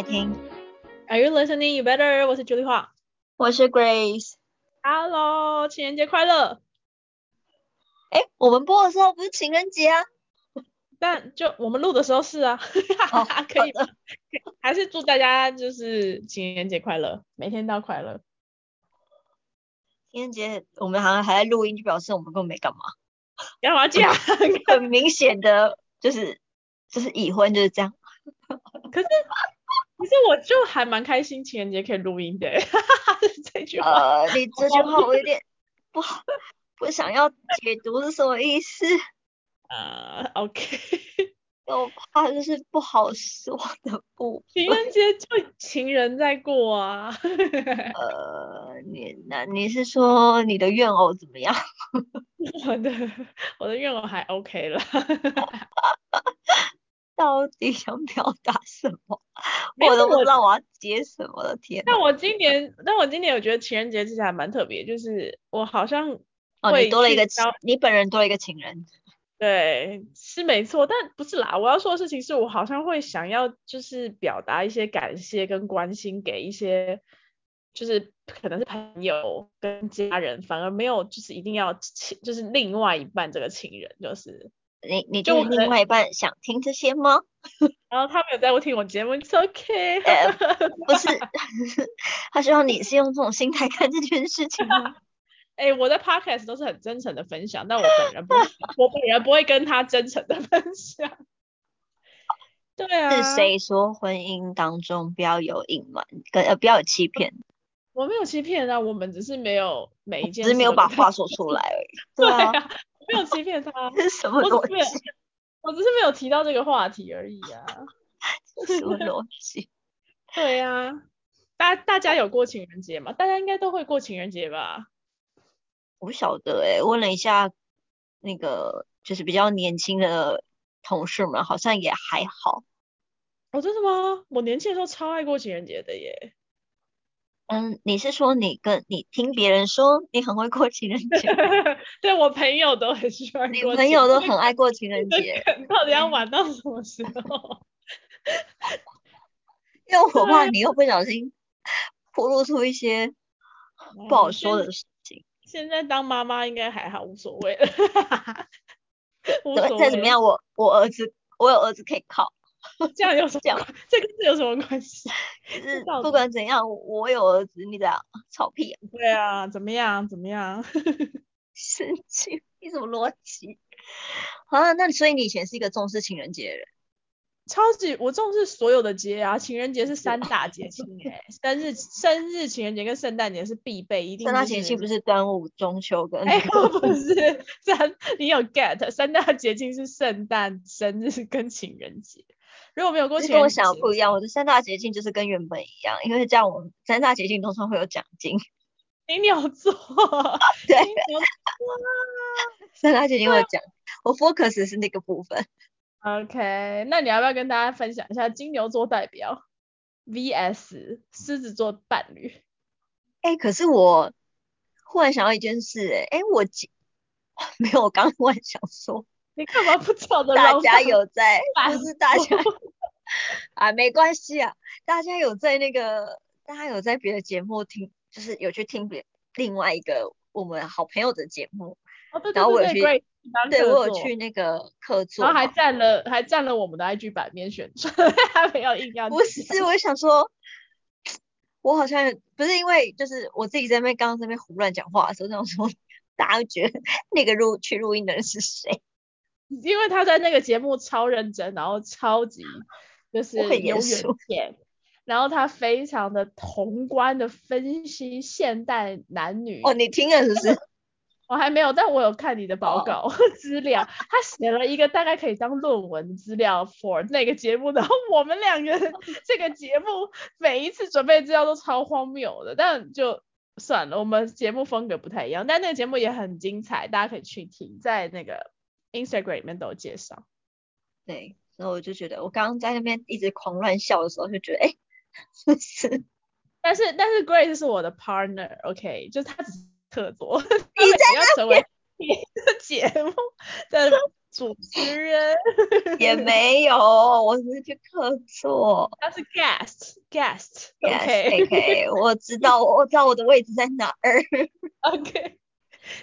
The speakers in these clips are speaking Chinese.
在听。Are you listening? You better. 我是 Julie。我是 Grace。Hello，情人节快乐！哎，我们播的时候不是情人节啊？但就我们录的时候是啊，哦 可以？还是祝大家就是情人节快乐，每天都快乐。情人节我们好像还在录音，就表示我们根本没干嘛。干嘛这样？很明显的就是就是已婚就是这样。可是其实我就还蛮开心情人节可以录音的，是这句话。呃，你这句话我有点不好，不想要解读是什么意思，啊，OK，我怕就是不好说的部情。人节就情人在过啊。呃，你那你是说你的怨偶怎么样？我的我的愿望还 OK 了。到底想表达什么？我都不知道我要接什么的，天哪！但我今年，但我今年我觉得情人节其实还蛮特别，就是我好像哦，会你多了一个去交，你本人多了一个情人。对，是没错，但不是啦。我要说的事情是我好像会想要就是表达一些感谢跟关心给一些，就是可能是朋友跟家人，反而没有就是一定要情，就是另外一半这个情人，就是，你你就另外一半想听这些吗？然后他们有在我听我节目，It's OK，呃，不是，他希望你是用这种心态看这件事情吗？哎、我的 podcast 都是很真诚的分享，但我本人不会，我本人不会跟他真诚的分享。对啊，是谁说婚姻当中不要有隐瞒，跟呃不要有欺骗，我没有欺骗啊，我们只是没有每一件只是没有把话说出来而已。对对啊，没有欺骗他，这是什么逻辑？，我只是没有提到这个话题而已啊。什么逻辑？对啊，大大家有过情人节吗？大家应该都会过情人节吧？我不晓得哎、问了一下那个就是比较年轻的同事们，好像也还好。哦，真的吗？我年轻的时候超爱过情人节的耶。嗯，你是说你跟你听别人说你很会过情人节，对我朋友都很喜欢你朋友都很爱过情人 节，梗到底要玩到什么时候？因为我怕你又不小心暴露出一些不好嗯说的事情。现在当妈妈应该还好，无所谓了。无怎么所谓，再怎么样，我我儿子我有儿子可以靠，这样有什么这样关？这跟这有什么关系？就 是不管怎样，我我有儿子，你咋吵屁啊？对啊，怎么样？怎么样？生气，你什么逻辑？啊，那所以你以前是一个重视情人节的人，超级，我重视所有的节啊，情人节是三大节庆哎、生日、生日、情人节跟圣诞节是必备，一定三大就是节庆不是端午、中秋跟哎，不是三，你有 get？三大节庆是圣诞、生日跟情人节。如果没有过其实跟我想的不一样，我的三大捷径就是跟原本一样，因为这样我们三大捷径通常会有奖金，金牛座，对金牛座三大捷径会有奖，我 focus 是那个部分。OK，那你要不要跟大家分享一下金牛座代表 VS 狮子座伴侣？哎，可是我忽然想到一件事、哎，哎，我记 没有，我刚忽然想说，你干嘛不找的大家有在，反不是大家 啊，没关系啊，大家有在那个，大家有在别的节目听，就是有去听别另外一个我们好朋友的节目，哦，对对对对然后我有去对我有去那个客座然后还，占了还占了我们的 IG 版面宣传，还没有硬要不是，我想说，我好像不是因为就是我自己在那边刚刚在那边胡乱讲话的时候，那种说大家觉得那个录去录音的人是谁？因为他在那个节目超认真，然后超级就是我很严有远肃见，然后他非常的宏观的分析现代男女。哦，你听了是不是？我还没有，但我有看你的报哦告 资料，他写了一个大概可以当论文资料 for 那个节目，然后我们两个这个节目每一次准备资料都超荒谬的，但就算了，我们节目风格不太一样，但那个节目也很精彩，大家可以去听，在那个 Instagram 里面都有介绍。对，然后我就觉得，我刚刚在那边一直狂乱笑的时候，就觉得，哎，是不是？但是但是 Grace 是我的 partner，OK，、就是他只是客座，他你要成为 你的节目的主持人，也没有，我只是去客座。他是 guest，guest。Yes, OK，我知道，我知道我的位置在哪儿。OK，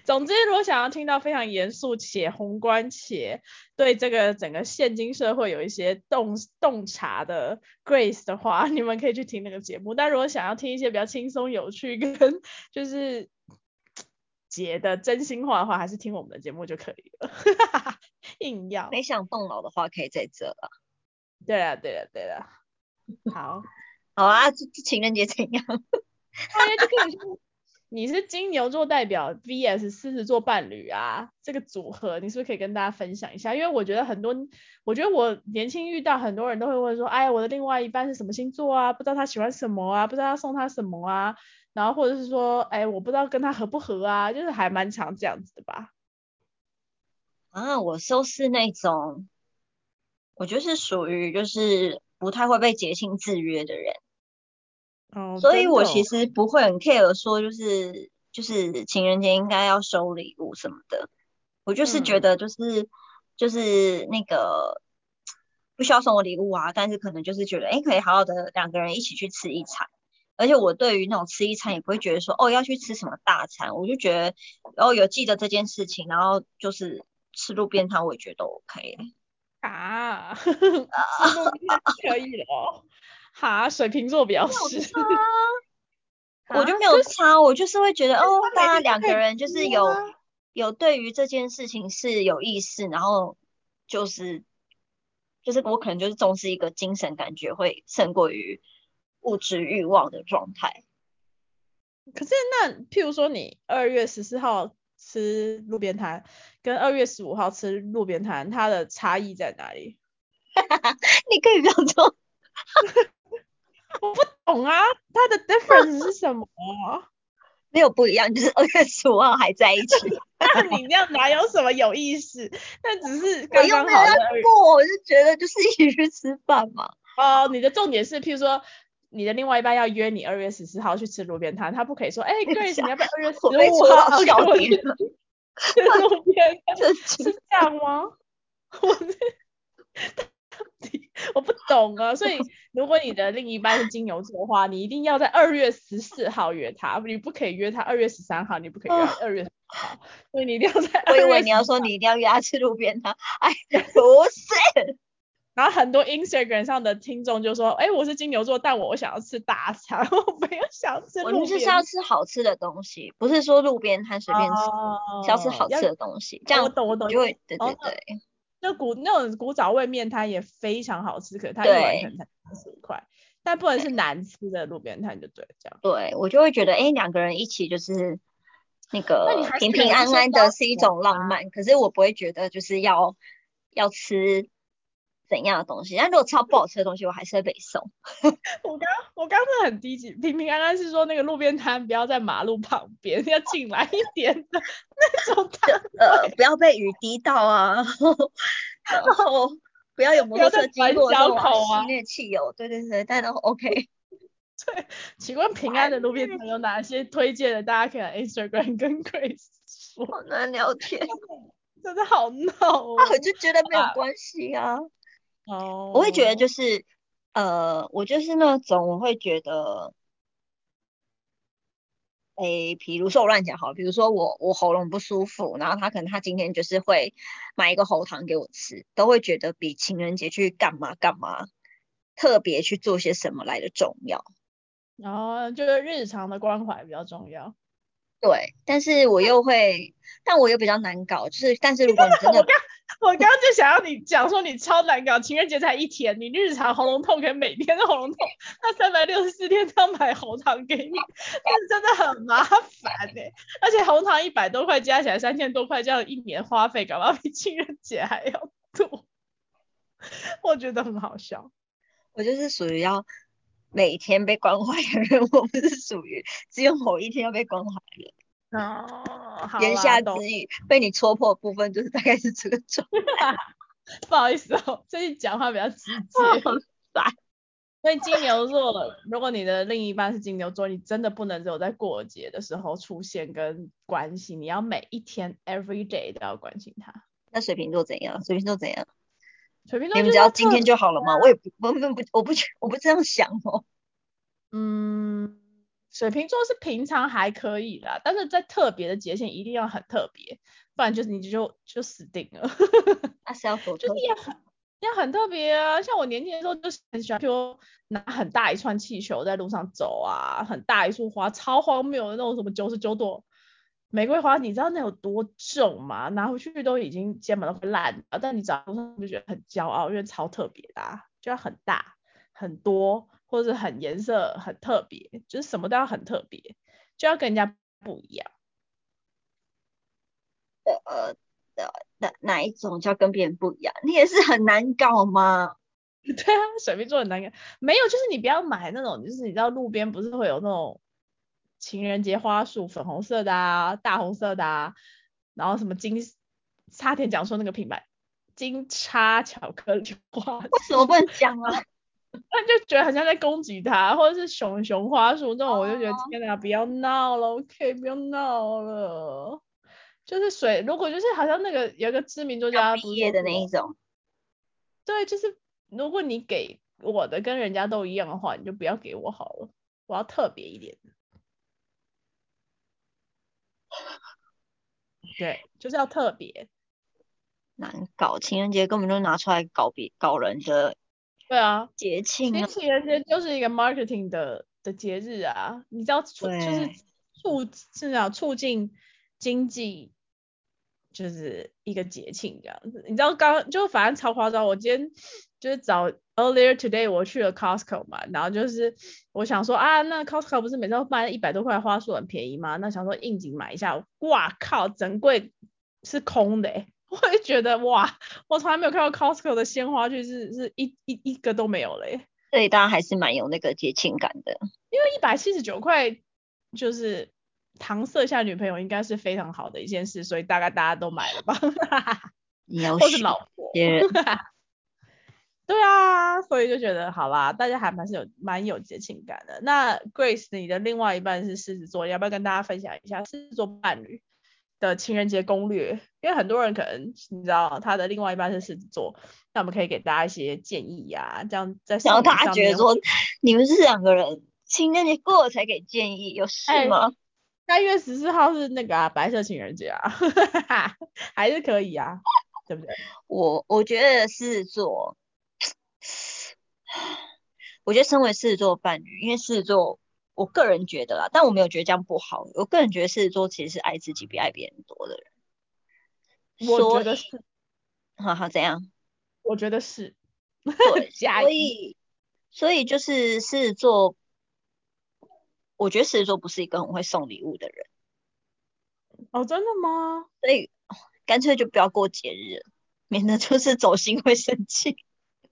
总之，如果想要听到非常严肃且宏观且对这个整个现今社会有一些洞洞察的 Grace 的话，你们可以去听那个节目。但如果想要听一些比较轻松有趣跟就是姐的真心话的话，还是听我们的节目就可以了。硬要。没想动脑的话，可以在这了。对啊，对啊，对啊。好，好啊，情人节怎样？那就跟你说。你是金牛座代表 VS 狮子座伴侣啊，这个组合你是不是可以跟大家分享一下？因为我觉得很多，我觉得我年轻遇到很多人都会问说，哎，我的另外一半是什么星座啊？不知道他喜欢什么啊？不知道要送他什么啊？然后或者是说，哎，我不知道跟他合不合啊？就是还蛮常这样子的吧？啊，我都是那种，我就是属于就是不太会被节庆制约的人。哦，所以我其实不会很 care 说就是就是情人节应该要收礼物什么的，我就是觉嗯得就是、就是那个不需要送我礼物啊，但是可能就是觉得哎可以好好的两个人一起去吃一餐，而且我对于那种吃一餐也不会觉得说哦要去吃什么大餐，我就觉得哦有记得这件事情，然后就是吃路边摊我也觉得 OK。啊，吃路边可以了哦。哈，水瓶座表示，我就没有差，我就是会觉得哦，大家两个人就是有啊有对于这件事情是有意识，然后就是就是我可能就是重视一个精神感觉会胜过于物质欲望的状态。可是那譬如说你二月十四号吃路边摊，跟二月十五号吃路边摊，它的差异在哪里？你可以不要说，我不懂啊，它的 difference 是什么啊？没有不一样，就是二月十五号还在一起，那你这样哪有什么有意思？那只是 我刚刚好的过，我就觉得就是一起去吃饭嘛。哦。你的重点是，譬如说你的另外一半要约你二月十四号去吃路边摊，他不可以说，哎、g r a c e 你要不要二月十五号笑跟我去路边摊？是这样吗？我我不懂啊。所以如果你的另一半是金牛座的话，你一定要在二月十四号约他，你不可以约他二月十三号，你不可以约他二月十号，所以你一定要在月我以为你要说你一定要约他吃路边摊，哎，不是，然后很多 Instagram 上的听众就说，哎，我是金牛座，但我想要吃大餐，我没有想吃我们就是要吃好吃的东西，不是说路边摊随便吃，哦是要吃好吃的东西，这样我懂我懂就会对对哦对。就古那种古早味面摊也非常好吃，可是它一碗对。可能才三十五块，但不能是难吃的路边摊就对了，这样。对我就会觉得，哎，两个人一起就是那个平平安安的是一种浪漫，可是我不会觉得就是要要吃怎样的东西，但如果超不好吃的东西，我还是会被送。我刚我刚刚很低级，平平安安是说那个路边摊不要在马路旁边，要进来一点的那种摊呃，不要被雨滴到啊，然后不要有摩托车经过那种角口啊吸那汽油，对对对，但都 OK。对请问平安的路边摊有哪些推荐的？大家可以来 Instagram 跟 Grace 说，好难聊天，真的好闹哦。我就觉得没有啊关系啊。哦，我会觉得就是，呃，我就是那种我会觉得，诶，比如说我乱讲好了，比如说我我喉咙不舒服，然后他可能他今天就是会买一个喉糖给我吃，都会觉得比情人节去干嘛干嘛，特别去做些什么来的重要。然后就是日常的关怀比较重要。对，但是我又会，但我又比较难搞，就是，但是如果你真的 我刚我刚刚就想要你讲说你超难搞，情人节才一天，你日常喉咙痛可以每天都喉咙痛，那三百六十四天都要买喉糖给你，但是真的很麻烦哎、而且喉糖一百多块加起来三千多块，这样一年花费搞不好比情人节还要多，我觉得很好笑。我就是属于要每天被关怀的人，我不是属于只有某一天要被关怀的人。哦，好言下之意，被你戳破的部分就是大概是这个状态 不好意思哦，最近讲话比较直接。况。所以金牛座，如果你的另一半是金牛座，你真的不能只有在过节的时候出现跟关心，你要每一天 every day 都要关心他。那水瓶座怎样？水瓶座怎样？水瓶座你们只要今天就好了吗？我也不我们不，我不我不这样想哦。嗯，水瓶座是平常还可以啦，但是在特别的节庆一定要很特别，不然就是你就就死定了。那是要多就特是要很要很特别啊，像我年轻的时候就是很喜欢，比如说拿很大一串气球在路上走啊，很大一束花，超荒谬的那种什么九十九朵玫瑰花，你知道那有多重吗？拿回去都已经肩膀都会烂了，但你走在路上就觉得很骄傲，因为超特别的、啊，就要很大很多，或者是很颜色很特别，就是什么都要很特别，就要跟人家不一样。呃的哪哪一种叫跟别人不一样？你也是很难搞吗？对啊，水瓶座很难搞。没有，就是你不要买那种，就是你知道路边不是会有那种情人节花束，粉红色的啊，大红色的啊，然后什么金，差点讲说那个品牌，金叉巧克力花束，为什么不能讲啊？那就觉得好像在攻击他，或者是熊熊花束那种，我就觉得哦天哪，不要闹了，OK，不要闹了。就是水，如果就是好像那个有一个知名作家刚毕业的那一种，对，就是如果你给我的跟人家都一样的话，你就不要给我好了，我要特别一点。对，就是要特别。难搞。情人节根本就拿出来搞别搞人的对啊，节庆啊。其实情人节就是一个 marketing 的的节日啊，你知道促就是对促是啊促进经济，就是一个节庆这样子。你知道刚就反正超夸张，我今天就是早 earlier today 我去了 Costco 嘛，然后就是我想说啊，那 Costco 不是每次都卖一百多块花束很便宜吗？那想说应景买一下，哇靠，整柜是空的、欸，我也觉得哇，我从来没有看到 Costco 的鲜花区是是一一一个都没有嘞、所以大家还是蛮有那个节庆感的。因为一百七十九块就是搪塞下女朋友应该是非常好的一件事，所以大概大家都买了吧，你要 或是老婆。对啊，所以就觉得好啦，大家还蛮是有蛮有节情感的。那 Grace，你的另外一半是狮子座，要不要跟大家分享一下狮子座伴侣的情人节攻略？因为很多人可能你知道他的另外一半是狮子座，那我们可以给大家一些建议呀、这样在然后送礼上面大家觉得说你们是两个人情人节过了才给建议，有事哎吗？三月十四号是那个啊白色情人节啊，还是可以啊，对不对？我我觉得狮子座，我觉得身为狮子座的伴侣，因为狮子座，我个人觉得啦，但我没有觉得这样不好。我个人觉得狮子座其实是爱自己比爱别人多的人。我觉得是，哈哈，怎样？我觉得是，所以所以就是狮子座，我觉得狮子座不是一个很会送礼物的人，哦，真的吗？所以干脆就不要过节日了，免得就是走心会生气。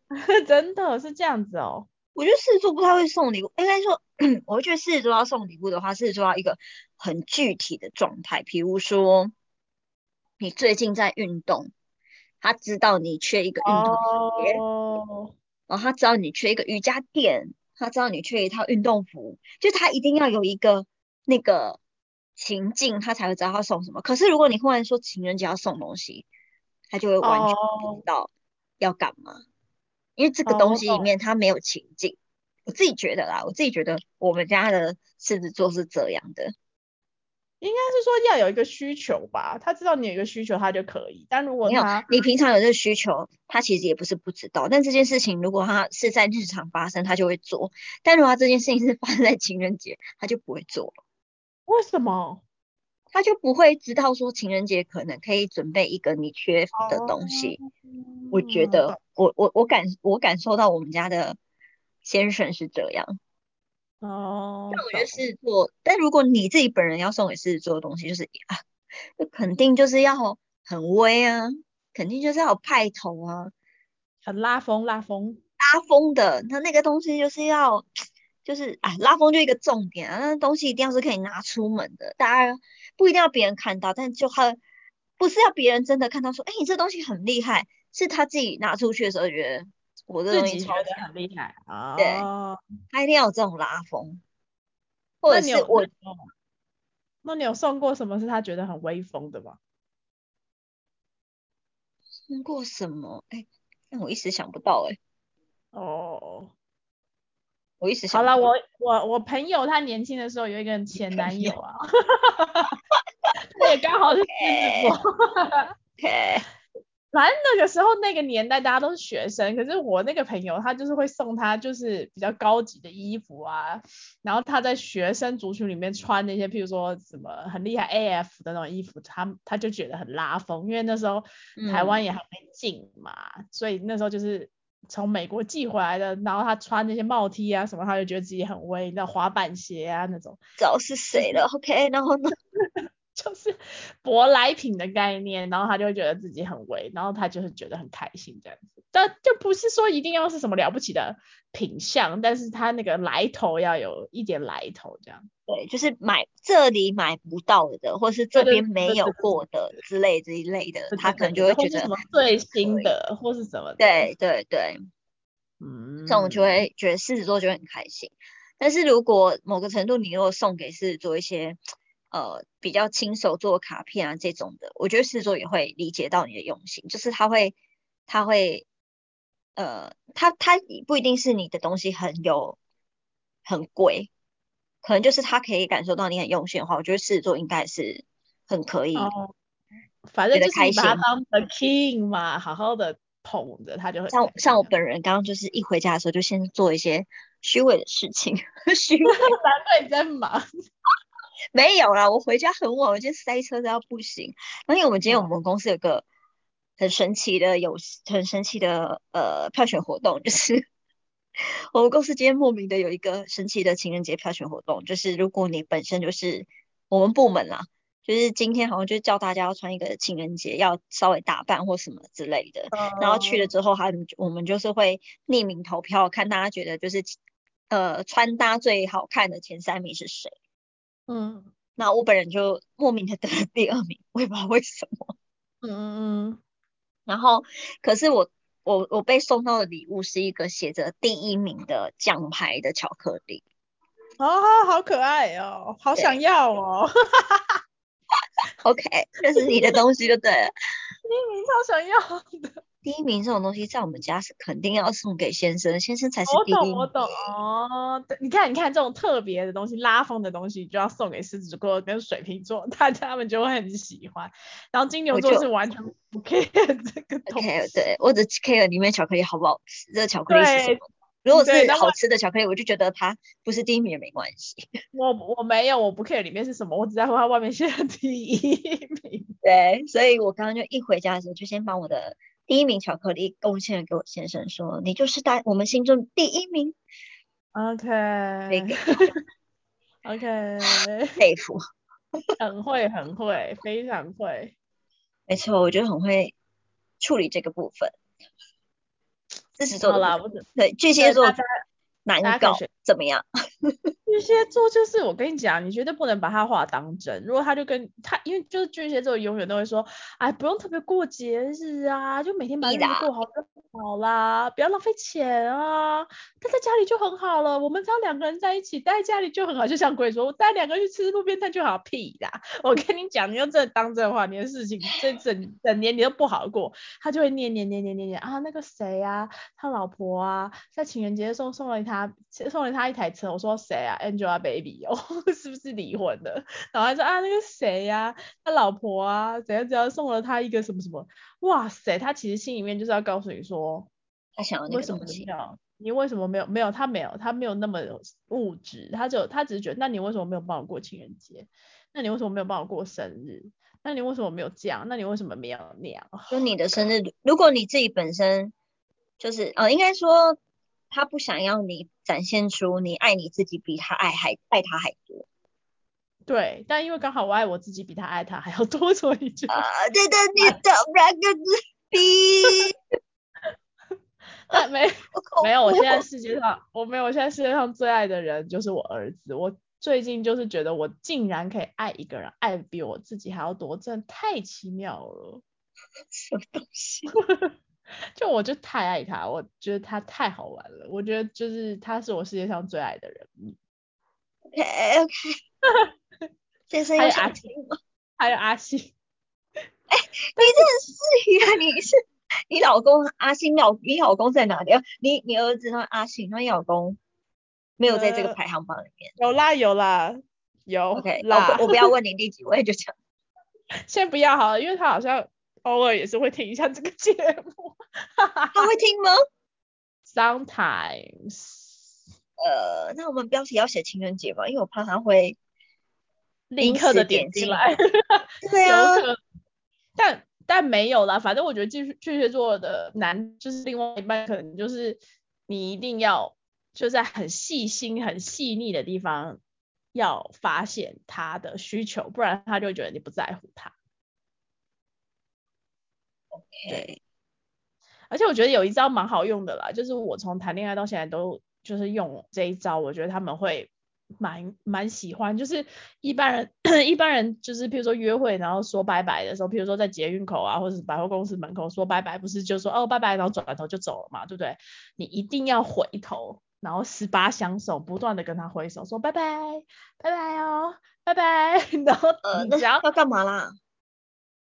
真的是这样子哦。我觉得狮子座不太会送礼物，应该说，我会觉得狮子座要送礼物的话，狮子座要一个很具体的状态，比如说你最近在运动，他知道你缺一个运动鞋，哦，然后他知道你缺一个瑜伽垫，他知道你缺一套运动服，就他一定要有一个那个情境，他才会知道他送什么。可是如果你忽然说情人节要送东西，他就会完全不哦知道要干嘛，因为这个哦，东西里，面它没有情境。我自己觉得啦，我自己觉得我们家的狮子座是这样的，应该是说要有一个需求吧，他知道你有一个需求，他就可以。但如果你平常有这个需求，他其实也不是不知道，但这件事情如果他是在日常发生，他就会做；但如果他这件事情是发生在情人节，他就不会做了。为什么？他就不会知道说情人节可能可以准备一个你缺的东西。我觉哦，得，我我我感我感受到我们家的先生是这样。哦，那我觉得懂，狮子座，但如果你自己本人要送给狮子座的东西，就是啊，那肯定就是要很威啊，肯定就是要有派头啊，很拉风，拉风。拉风的。那那个东西就是要，就是啊，拉风就一个重点啊，那东西一定要是可以拿出门的，大家不一定要别人看到，但就他不是要别人真的看到说，哎，你这东西很厉害，是他自己拿出去的时候觉得我这自东西超己觉得，很厉害啊对，哦。他一定要有这种拉风，或那你有，者是我那你有那你有送过什么是他觉得很威风的吗？送过什么？哎，但我一时想不到哎、哦，我一时想好了，我我我朋友他年轻的时候有一个前男友啊，他也刚好是狮子座。OK，反正那个时候那个年代大家都是学生，可是我那个朋友他就是会送他就是比较高级的衣服啊，然后他在学生族群里面穿那些，譬如说什么很厉害 AF 的那种衣服，他他就觉得很拉风，因为那时候台嗯。湾也还没进嘛，所以那时候就是从美国寄回来的，然后他穿那些帽 T 啊什么，他就觉得自己很威，那滑板鞋啊那种。知道是谁了。OK，然后呢？就是舶来品的概念，然后他就会觉得自己很威，然后他就是觉得很开心这样子。但就不是说一定要是什么了不起的品相，但是他那个来头要有一点来头这样。对，就是买这里买不到的，或是这边没有过的之类这一类的，他可能就会觉得什么最新的，或是什么的。，对对对，嗯，这种就会觉得狮子座就会很开心。但是如果某个程度你如果送给狮子座一些呃比较亲手做卡片啊这种的，我觉得狮子座也会理解到你的用心，就是他会他会呃他他不一定是你的东西很有很贵，可能就是他可以感受到你很用心的话，我觉得狮子座应该是很可以。哦，反正就是你把当 the king 嘛，好好的捧着，他就会像像我本人刚刚就是一回家的时候就先做一些虚伪的事情，虚 伪难怪你在忙。没有啦，我回家很晚，我今天塞车都要不行。因为我们今天我们公司有个很神奇的有很神奇的呃票选活动，就是我们公司今天莫名的有一个神奇的情人节票选活动，就是如果你本身就是我们部门啦，就是今天好像就叫大家要穿一个情人节，要稍微打扮或什么之类的。然后去了哦之后，他们我们就是会匿名投票，看大家觉得就是呃穿搭最好看的前三名是谁。嗯那我本人就莫名的得了第二名，我也不知道为什么。嗯嗯嗯，然后，可是我我我被送到的礼物是一个写着第一名的奖牌的巧克力。哦，好好可爱哦，好想要哦，OK，这是你的东西就对了。第一名超想要的。第一名这种东西在我们家是肯定要送给先生，先生才是第一名。懂，我懂哦。对，你看，你看这种特别的东西，拉风的东西，就要送给狮子座跟水瓶座，大家他们就会很喜欢。然后金牛我就是完全不 care 这个东西。OK，对，我只 care 里面巧克力好不好吃，这个巧克力是什对么。如果是好吃的巧克力，我就觉得它不是第一名也没关系。我我没有，我不 care 里面是什么，我只在乎它外面写的第一名。对，所以我刚刚就一回家的时候，就先把我的第一名巧克力贡献了给我先生，说你就是大我们心中第一名，OK 那个 OK，佩服。很会很会，非常会。没错，我觉得很会处理这个部分。狮子座好啦，的对巨蟹座难搞怎么样？巨蟹座就是我跟你讲，你绝对不能把他话当真。如果他就跟他，因为就是巨蟹座永远都会说，哎，不用特别过节日啊，就每天把日子过好就好啦，不要浪费钱啊，待在家里就很好了。我们只要两个人在一起，待在家里就很好。就像鬼说，我带两个人去吃路边摊就好，屁啦！我跟你讲，你要真的当真的话，你的事情这整整年你都不好过，他就会念念念念念念啊，那个谁啊，他老婆啊，在情人节送送了他送了他一台车，我说谁啊，Angelababy 哦，是不是离婚的？然后他说啊那个谁呀、他老婆啊，怎样怎样送了他一个什么什么，哇塞，他其实心里面就是要告诉你说，他想要那个东西，你为什么没有？没有，他没有，他没有那么物质，他只有他只是觉得，那你为什么没有帮我过情人节？那你为什么没有帮我过生日？那你为什么没有这样？那你为什么没有那样？就你的生日，如果你自己本身就是呃，应该说他不想要你展现出你爱你自己比他爱还爱他还多。对，但因为刚好我爱我自己比他爱他还要多，所以就啊，对对，你的 没有，我现在世界上我没有，我现在世界上最爱的人就是我儿子。我最近就是觉得我竟然可以爱一个人，爱得比我自己还要多，真的太奇妙了。什么东西？就我就太爱他，我觉得他太好玩了。我觉得就是他是我世界上最爱的人。嗯 OK OK，先生有还有阿想听吗？还有阿信，你真的是呀，你是你老公阿信老你老公在哪里？你你儿子那阿信那你老公没有在这个排行榜里面。有啦有啦有。OK，老公我不要问你第几位，就这样。先不要好了，因为他好像偶尔也是会听一下这个节目。他会听吗？Sometimes 呃，那我们标题要写情人节吧，因为我怕他会立刻的点进来。对有啊，可能，但但没有啦，反正我觉得巨巨蟹座的男就是另外一半，可能就是你一定要就在很细心、很细腻的地方要发现他的需求，不然他就会觉得你不在乎他。对，而且我觉得有一招蛮好用的啦，就是我从谈恋爱到现在都就是用这一招，我觉得他们会蛮蛮喜欢。就是一般人 一般人就是譬如说约会，然后说拜拜的时候，譬如说在捷运口啊，或者是百货公司门口说拜拜，不是就说哦拜拜，然后转头就走了嘛，对不对？你一定要回头，然后十八相送，不断的跟他挥手说拜拜拜拜哦拜拜，然后呃，你只要要干嘛啦？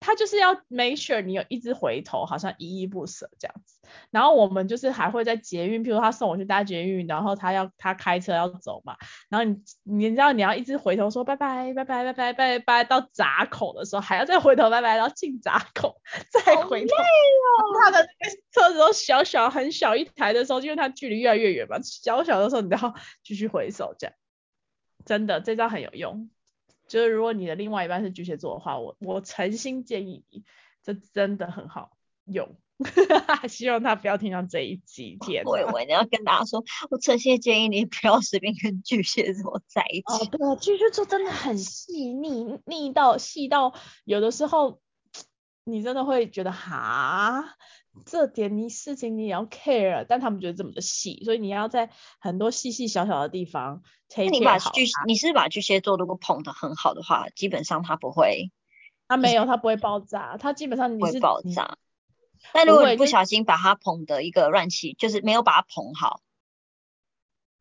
他就是要 make sure 你有一直回头，好像依依不舍这样子。然后我们就是还会在捷运，譬如他送我去搭捷运，然后他要他开车要走嘛，然后你你知道你要一直回头说拜拜拜拜拜拜拜拜到闸口的时候，还要再回头拜拜，然后进闸口再回头。哦他的车子都小小很小一台的时候，因为他距离越来越远嘛，小小的时候你都要继续回首这样。真的这招很有用。就是如果你的另外一半是巨蟹座的话，我我诚心建议你，这真的很好用。希望他不要听到这一集。天我以哪！为你要跟大家说，我诚心建议你不要随便跟巨蟹座在一哦，起。对啊，巨蟹座真的很细腻，腻到细到有的时候你真的会觉得哈，这点你事情你也要 care，但他们觉得这么的细，所以你要在很多细细小小的地方 take 你把好巨，你是把巨蟹座如果捧得很好的话，基本上他不会他没有，他不会爆炸，他基本上你不会是爆炸。但如果你不小心把他捧的一个乱七，就是没有把他捧好，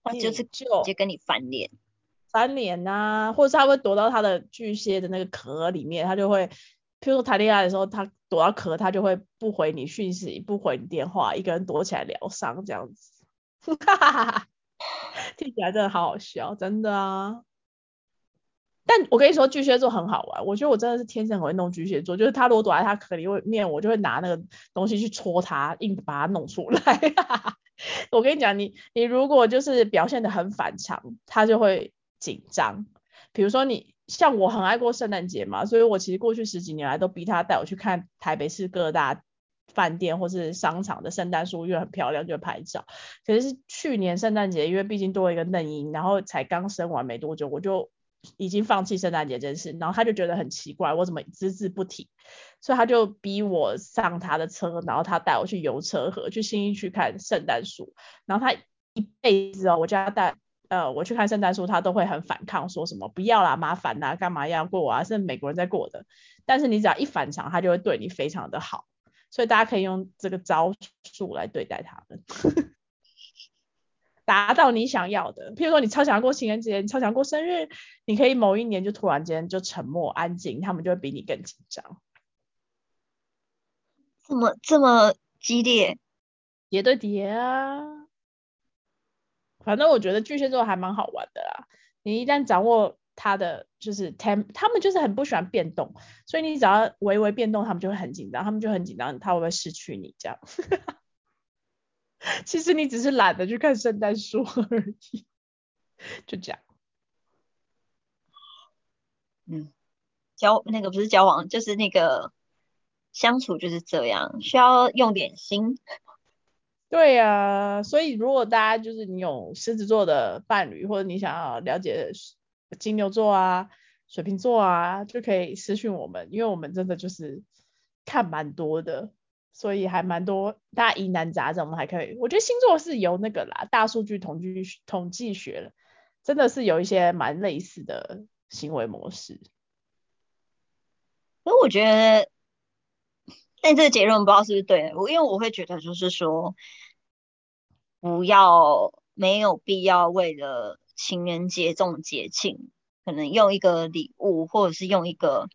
他就是直就接跟你翻脸。翻脸呐、或者是他会躲到他的巨蟹的那个壳里面，他就会，譬如说谈恋爱的时候，他躲到壳，他就会不回你讯息，不回你电话，一个人躲起来疗伤这样子，听起来真的好好笑，真的啊。但我跟你说，巨蟹座很好玩，我觉得我真的是天生很会弄巨蟹座，就是他如果躲在他壳里面，我就会拿那个东西去戳他，硬把它弄出来。我跟你讲，你你如果就是表现的很反常，他就会紧张。比如说你像我很爱过圣诞节嘛，所以我其实过去十几年来都逼他带我去看台北市各大饭店或是商场的圣诞树，因为很漂亮，就拍照。可是去年圣诞节，因为毕竟多了一个嫩婴，然后才刚生完没多久，我就已经放弃圣诞节这件事，然后他就觉得很奇怪，我怎么只字不提，所以他就逼我上他的车，然后他带我去游车河，去新一区看圣诞树，然后他一辈子哦，我叫他带。呃，我去看圣诞树，他都会很反抗，说什么不要啦，麻烦啦，干嘛要过啊？是美国人在过的。但是你只要一反常，他就会对你非常的好，所以大家可以用这个招数来对待他们。达到你想要的。譬如说，你超想要过情人节，你超想要过生日，你可以某一年就突然间就沉默安静，他们就会比你更紧张。怎么这么激烈，叠对叠啊，反正我觉得巨蟹座还蛮好玩的啦。你一旦掌握他的就是他们就是很不喜欢变动，所以你只要微微变动，他们就会很紧张，他们就很紧张，他会不会失去你这样？其实你只是懒得去看圣诞树而已，就这样。嗯，交那个不是交往，就是那个相处就是这样，需要用点心。对呀、所以如果大家就是你有狮子座的伴侣，或者你想要了解金牛座啊、水瓶座啊，就可以私讯我们，因为我们真的就是看蛮多的，所以还蛮多大家疑难杂症，我们还可以。我觉得星座是由那个啦，大数据统计统计学了，真的是有一些蛮类似的行为模式。所以我觉得，但这个结论不知道是不是对，我因为我会觉得就是说，不要没有必要为了情人节这种节庆，可能用一个礼物或者是用一个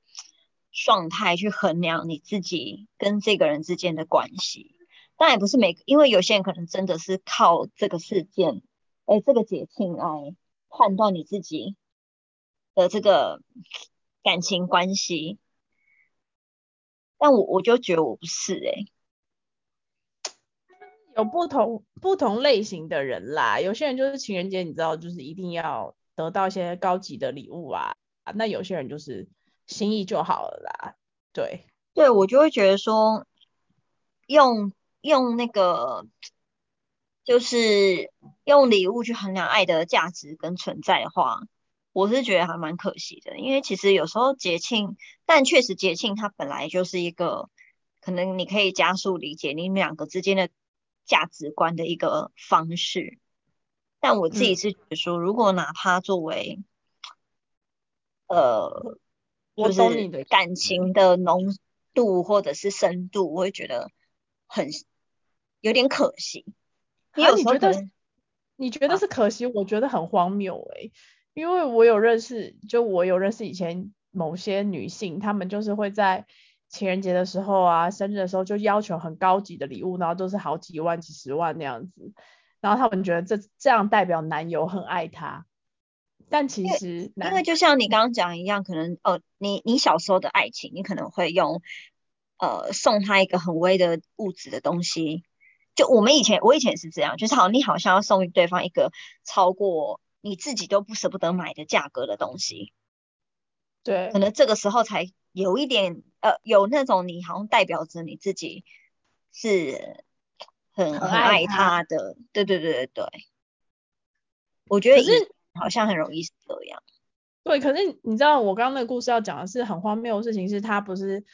状态去衡量你自己跟这个人之间的关系。当然不是每个，因为有些人可能真的是靠这个事件，哎，这个节庆来判断你自己的这个感情关系。但我我就觉得我不是哎、有不同不同类型的人啦，有些人就是情人节，你知道，就是一定要得到一些高级的礼物啊，那有些人就是心意就好了啦，对，对我就会觉得说，用用那个就是用礼物去衡量爱的价值跟存在的话，我是觉得还蛮可惜的。因为其实有时候节庆，但确实节庆它本来就是一个可能你可以加速理解你们两个之间的价值观的一个方式。但我自己嗯是觉得说，如果拿它作为呃，我就是懂你的感情的浓度或者是深度，我会觉得很有点可惜。因为啊，有你觉得你觉得啊，是可惜？我觉得很荒谬诶、因为我有认识，就我有认识以前某些女性，她们就是会在情人节的时候啊，生日的时候就要求很高级的礼物，然后都是好几万、几十万那样子，然后他们觉得这这样代表男友很爱她，但其实因为就像你刚刚讲一样，可能呃，你你小时候的爱情，你可能会用呃送他一个很微的物质的东西。就我们以前，我以前也是这样，就是好，你好像要送对方一个超过你自己都不舍不得买的价格的东西，对。可，能这个时候才有一点呃，有那种你好像代表着你自己是很很很爱爱他，他的，对对对对对，我觉得可是好像很容易是这样。对，可是你知道我刚刚那个故事要讲的是很荒谬的事情，是他不是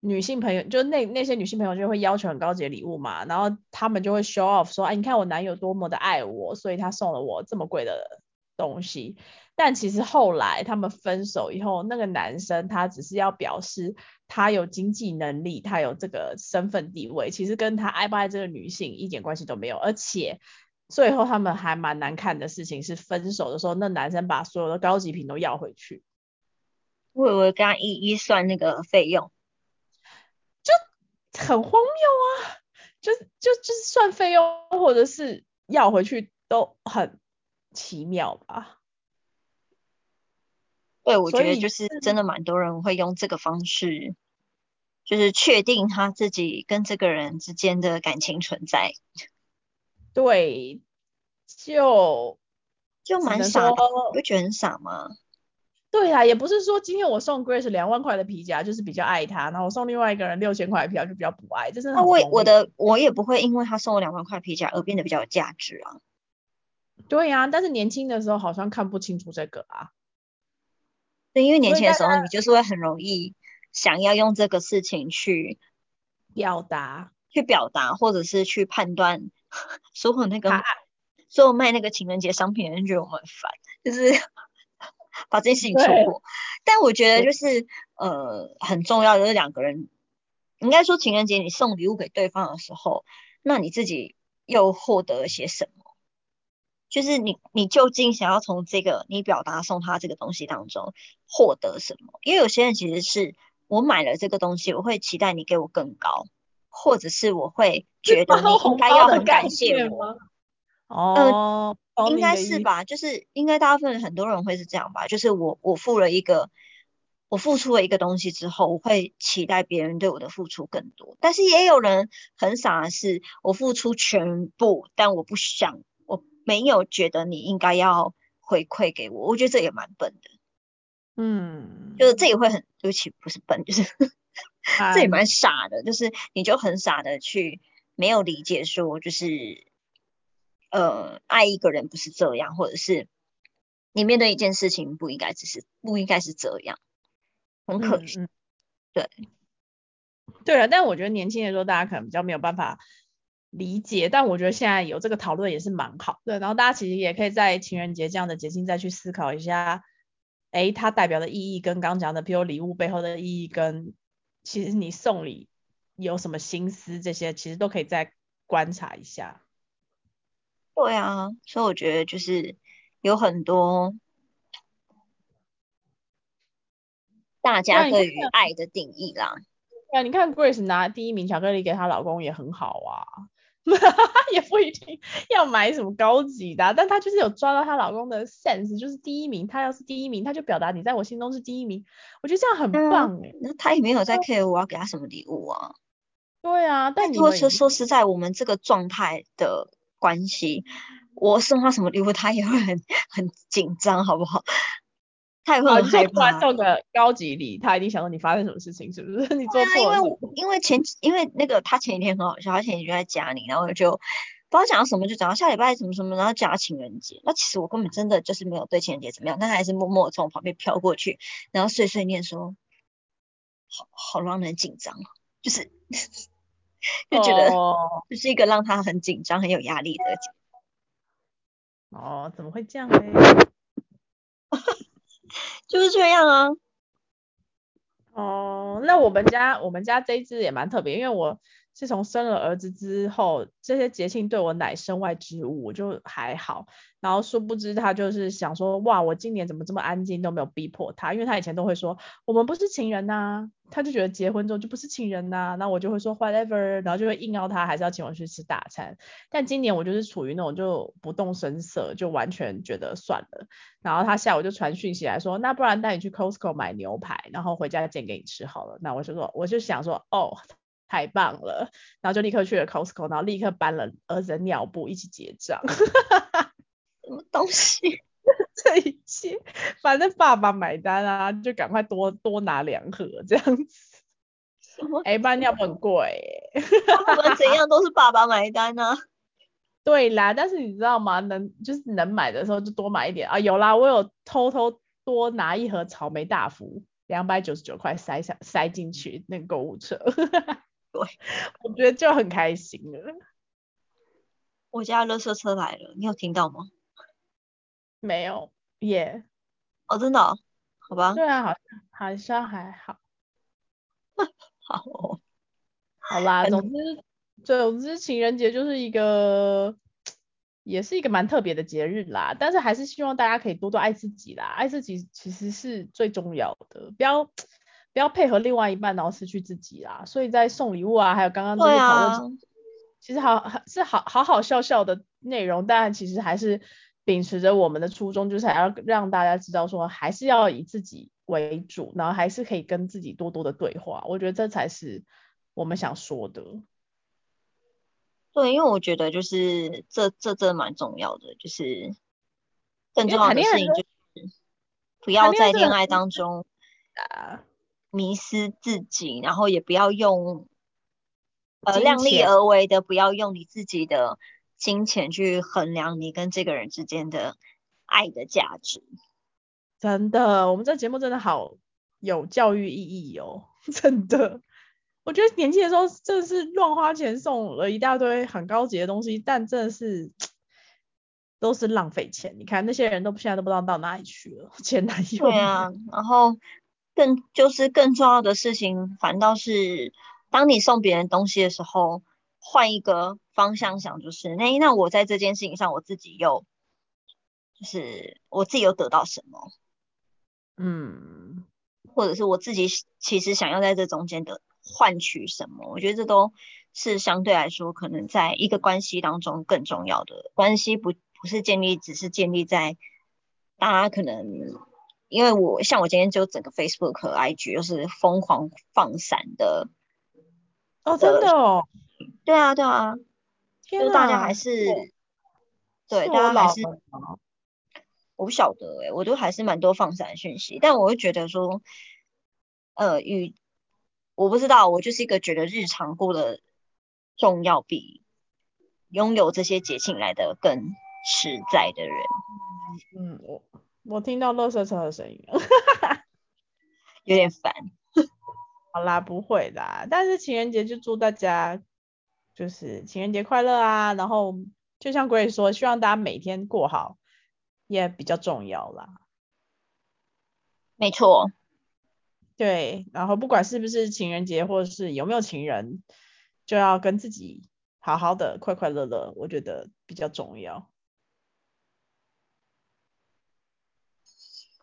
女性朋友，就那那些女性朋友就会要求很高级的礼物嘛，然后他们就会 show off 说，哎，你看我男友多么的爱我，所以他送了我这么贵的东西。但其实后来他们分手以后，那个男生他只是要表示他有经济能力，他有这个身份地位，其实跟他爱不爱这个女性一点关系都没有，而且。最后他们还蛮难看的事情是分手的时候，那男生把所有的高级品都要回去，我以为跟他一一算那个费用，就很荒谬啊！就就就是算费用或者是要回去都很奇妙吧。对，我觉得就是真的蛮多人会用这个方式，就是确定他自己跟这个人之间的感情存在，对，就就蛮傻的，你，不觉得很傻吗？对啊，也不是说今天我送 Grace 两万块的皮夹就是比较爱他，然后我送另外一个人六千块的皮夹就比较不爱，这真的那我。我的我也不会因为他送我两万块皮夹而变得比较有价值啊。对呀、但是年轻的时候好像看不清楚这个啊，对，因为年轻的时候你就是会很容易想要用这个事情去表达去表达，或者是去判断 所有那个所有卖那个情人节商品的人觉得我们很烦，就是 把这件事情错过。但我觉得就是呃很重要的是两个人，应该说情人节你送礼物给对方的时候，那你自己又获得了些什么？就是你你究竟想要从这个你表达送他这个东西当中获得什么？因为有些人其实是我买了这个东西，我会期待你给我更高，或者是我会 觉得你应该要很感谢我。哦，应。该是吧，就是应该大部分很多人会是这样吧，就是我我付了一个，我付出了一个东西之后，我会期待别人对我的付出更多，但是也有人很傻的是，我付出全部，但我不想，我没有觉得你应该要回馈给我，我觉得这也蛮笨的，嗯，就是这也会很，对不起，不是笨，就是 这也蛮蛮傻的，就是你就很傻的去没有理解说，就是呃，爱一个人不是这样，或者是你面对一件事情不应该只是不应该是这样，很可惜。对，对了，但我觉得年轻的时候大家可能比较没有办法理解，但我觉得现在有这个讨论也是蛮好的。然后大家其实也可以在情人节这样的节庆再去思考一下，诶，它代表的意义跟刚讲的，比如礼物背后的意义跟其实你送礼有什么心思，这些其实都可以再观察一下。对啊，所以我觉得就是有很多大家对于爱的定义啦。对啊，你看 Grace 拿第一名巧克力给她老公也很好啊，也不一定要买什么高级的啊、但她就是有抓到她老公的 sense，就是第一名，她要是第一名，她就表达你在我心中是第一名，我觉得这样很嗯棒哎、那她也没有在 care 我要给她什么礼物啊。对啊，但如果说说实在，我们这个状态的关系，我送她什么礼物，她也会很 很紧张，好不好？他也会啊，很害你说突然怕。送个高级礼，他一定想说你发生什么事情，是不是？你做对啊，因为错了什么？我因为前因为那个他前几天很好笑，他前几天就在家里，然后就不知道讲到什么，就讲到下礼拜什么什么，然后讲到情人节。那其实我根本真的就是没有对情人节怎么样，但他还是默默地从我旁边飘过去，然后碎碎念说，好好让人紧张哦，就是 就觉得哦就是一个让他很紧张、很有压力的哦，怎么会这样嘞？就是这样啊。哦，那我们家我们家这一只也蛮特别，因为我自从生了儿子之后，这些节庆对我乃身外之物，我就还好。然后殊不知他就是想说，哇，我今年怎么这么安静，都没有逼迫他，因为他以前都会说我们不是情人呐、他就觉得结婚之后就不是情人呐、那我就会说 whatever，然后就会硬要他还是要请我去吃大餐。但今年我就是处于那种就不动声色，就完全觉得算了。然后他下午就传讯息来说，那不然带你去 Costco 买牛排，然后回家煎给你吃好了。那我就说，我就想说，哦，太棒了，然后就立刻去了 Costco，然后立刻搬了儿子的尿布一起结账。什么东西？这一切，反正爸爸买单啊，就赶快多多拿两盒这样子。什么？哎，搬尿布很贵欸。不管怎样都是爸爸买单啊。对啦，但是你知道吗？能就是能买的时候就多买一点啊。有啦，我有偷偷多拿一盒草莓大福，两百九十九块塞上塞进去那个购物车。对，我觉得就很开心了。我家垃圾车来了，你有听到吗？没有耶哦，真的哦、好吧，对啊，好像好像还好。好哦，好啦，很总之总之情人节就是一个，也是一个蛮特别的节日啦。但是还是希望大家可以多多爱自己啦，爱自己其实是最重要的，不要不要配合另外一半然后失去自己啦。所以在送礼物啊，还有刚刚这对些讨论啊中，，其实好好是好好好笑笑的内容，但其实还是秉持着我们的初衷，就是还要让大家知道说，还是要以自己为主，然后还是可以跟自己多多的对话。我觉得这才是我们想说的。对，因为我觉得就是这这真的蛮重要的，就是更重要的的事情就是不要在恋爱当中啊，迷失自己，然后也不要用呃量力而为的，不要用你自己的金钱去衡量你跟这个人之间的爱的价值。真的，我们这节目真的好有教育意义哦，真的。我觉得年轻的时候真的是乱花钱送了一大堆很高级的东西，但真的是都是浪费钱。你看那些人都现在都不知道到哪里去了，前男友对啊，然后更就是更重要的事情，反倒是当你送别人东西的时候，换一个方向想，就是那那我在这件事情上，我自己又就是我自己又得到什么，嗯，或者是我自己其实想要在这中间的换取什么，我觉得这都是相对来说可能在一个关系当中更重要的。关系不不是建立，只是建立在大家可能，因为我像我今天就整个 Facebook 和 IG 就是疯狂放闪的，哦，真的哦，对啊对啊，就大家还是对大家还是我不晓得诶、我都还是蛮多放闪讯息，但我会觉得说，呃，与我不知道，我就是一个觉得日常过得重要比拥有这些节庆来的更实在的人。嗯，我我听到垃圾车的声音了。有点烦。好啦，不会啦，但是情人节就祝大家就是情人节快乐啊，然后就像 Grace 说，希望大家每天过好也比较重要啦。没错，对，然后不管是不是情人节，或者是有没有情人，就要跟自己好好的快快乐乐，我觉得比较重要。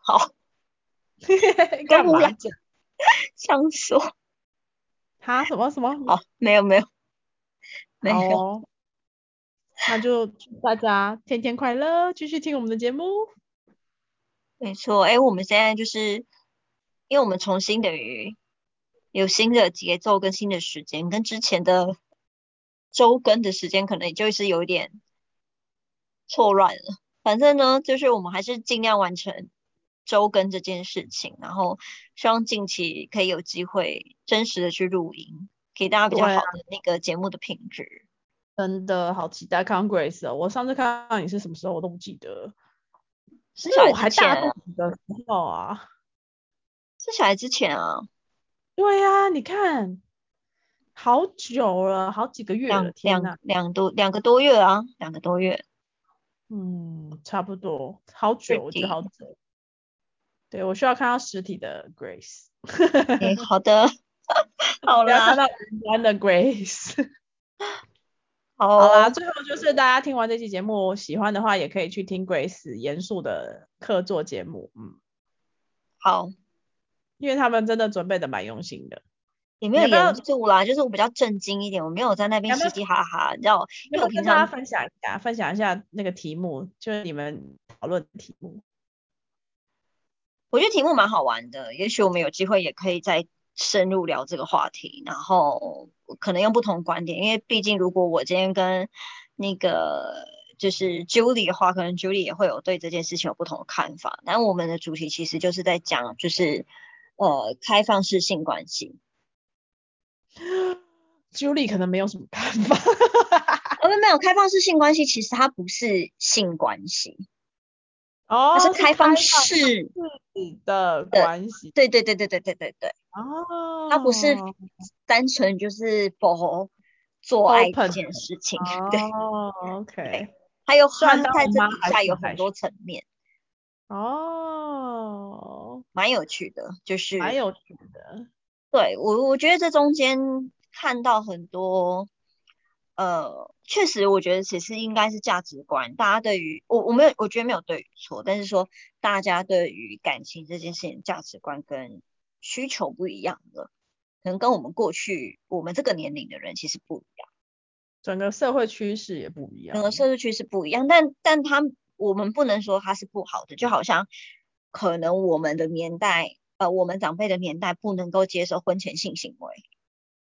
好，干嘛跟无聊讲？上说，哈？什么什么？哦，没有没有没有，哦，那就祝大家天天快乐，继续听我们的节目。没错，哎，我们现在就是，因为我们重新等于有新的节奏跟新的时间，跟之前的周更的时间可能也就是有一点错乱了。反正呢，就是我们还是尽量完成周更这件事情，然后希望近期可以有机会真实的去录音，给大家比较好的那个节目的品质。真的好期待 Congress！哦！我上次看到你是什么时候我都不记得了，是我还大肚子的时候啊。是小孩之前啊，对呀、你看，好久了，好几个月了，两天呐两，两多两个多月啊，两个多月。嗯，差不多，好久，我觉得好久。对，我需要看到实体的 Grace，哎，好的，好不要看啦，到云端的 Grace。好好啦，哦，最后就是大家听完这期节目，喜欢的话也可以去听 Grace 严肃的客座节目，嗯，好，因为他们真的准备的蛮用心的。也没有严肃啦，就是我比较震惊一点，我没有在那边嘻嘻哈哈，你知道，因为我平常跟大家分享一下，分享一下那个题目，就是你们讨论的题目。我觉得题目蛮好玩的，也许我们有机会也可以再深入聊这个话题，然后可能用不同观点，因为毕竟如果我今天跟那个就是 Julie 的话，可能 Julie 也会有对这件事情有不同的看法。但我们的主题其实就是在讲就是呃开放式性关系，Julie 可能没有什么看法。呃没有开放式性关系，其实它不是性关系，哦，它是开放式式。的关系。对对对对对对对对，哦，它不是单纯就是否做爱这件事情，对，哦，OK，还有它在这底下有很多层面，哦，蛮有趣的。就是蛮有趣的。对我我觉得这中间看到很多，呃，确实我觉得其实应该是价值观，大家对于我我没有我觉得没有对与错，但是说大家对于感情这件事情价值观跟需求不一样了，可能跟我们过去我们这个年龄的人其实不一样。整个社会趋势也不一样。整个社会趋势不一样，但但他我们不能说它是不好的，就好像可能我们的年代，呃，我们长辈的年代不能够接受婚前性行为，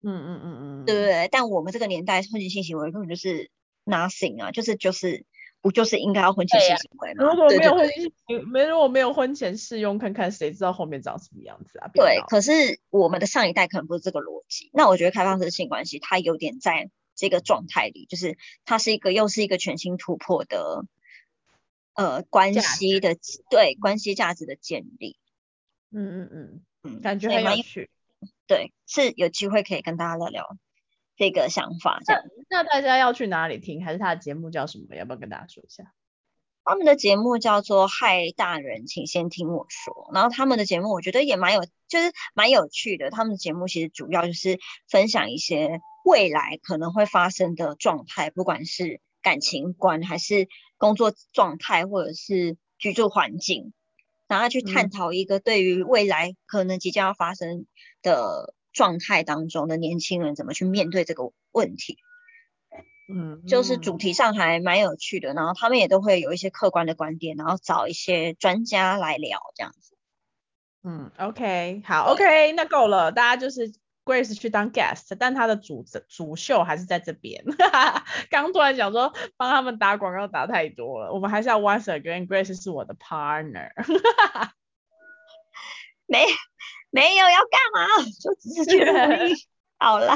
嗯嗯嗯嗯，对不对？但我们这个年代婚前性行为根本就是 nothing 啊，就是就是不就是应该要婚前性行为吗？如果没有婚前没如果没有婚前试用看看，谁知道后面长什么样子啊？别对，可是我们的上一代可能不是这个逻辑。那我觉得开放式性关系，它有点在这个状态里，就是它是一个又是一个全新突破的呃关系的对关系价值的建立。嗯嗯嗯，嗯，感觉很有趣。对，是有机会可以跟大家聊聊这个想法。这样，那大家要去哪里听？还是他的节目叫什么？要不要跟大家说一下？他们的节目叫做《嗨大人，请先听我说》，然后他们的节目我觉得也蛮有，就是蛮有趣的。他们的节目其实主要就是分享一些未来可能会发生的状态，不管是感情观，还是工作状态，或者是居住环境，然后去探嗯讨一个对于未来可能即将要发生的状态当中的年轻人怎么去面对这个问题。嗯，就是主题上还蛮有趣的，然后他们也都会有一些客观的观点，然后找一些专家来聊这样子。嗯，OK，好，OK，那够了，大家就是 Grace 去当 guest，但他的主主秀还是在这边。刚突然想说帮他们打广告打太多了，我们还是要 once again Grace 是我的 partner。没没有要干嘛，就只是去录音。好啦，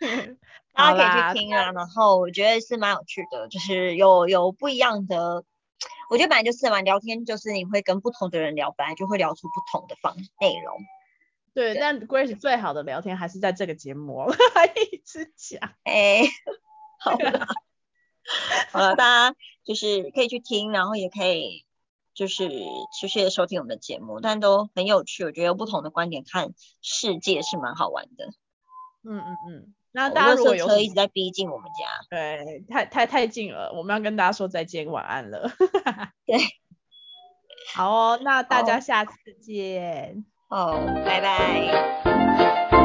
大好啦家可以去听啊。然后我觉得是蛮有趣的，就是有有不一样的。我觉得本来就是嘛，聊天就是你会跟不同的人聊，本来就会聊出不同的方内容。对，对但 Grace 最好的聊天还是在这个节目哦，一直讲。哎，好了，好了，大家就是可以去听，然后也可以就是持续的收听我们的节目，但都很有趣。我觉得有不同的观点看世界是蛮好玩的。嗯嗯嗯，那哦大家如果有什么一直在逼近我们家，对太太太近了，我们要跟大家说再见，晚安了。对，好哦，那大家下次见。哦，拜拜。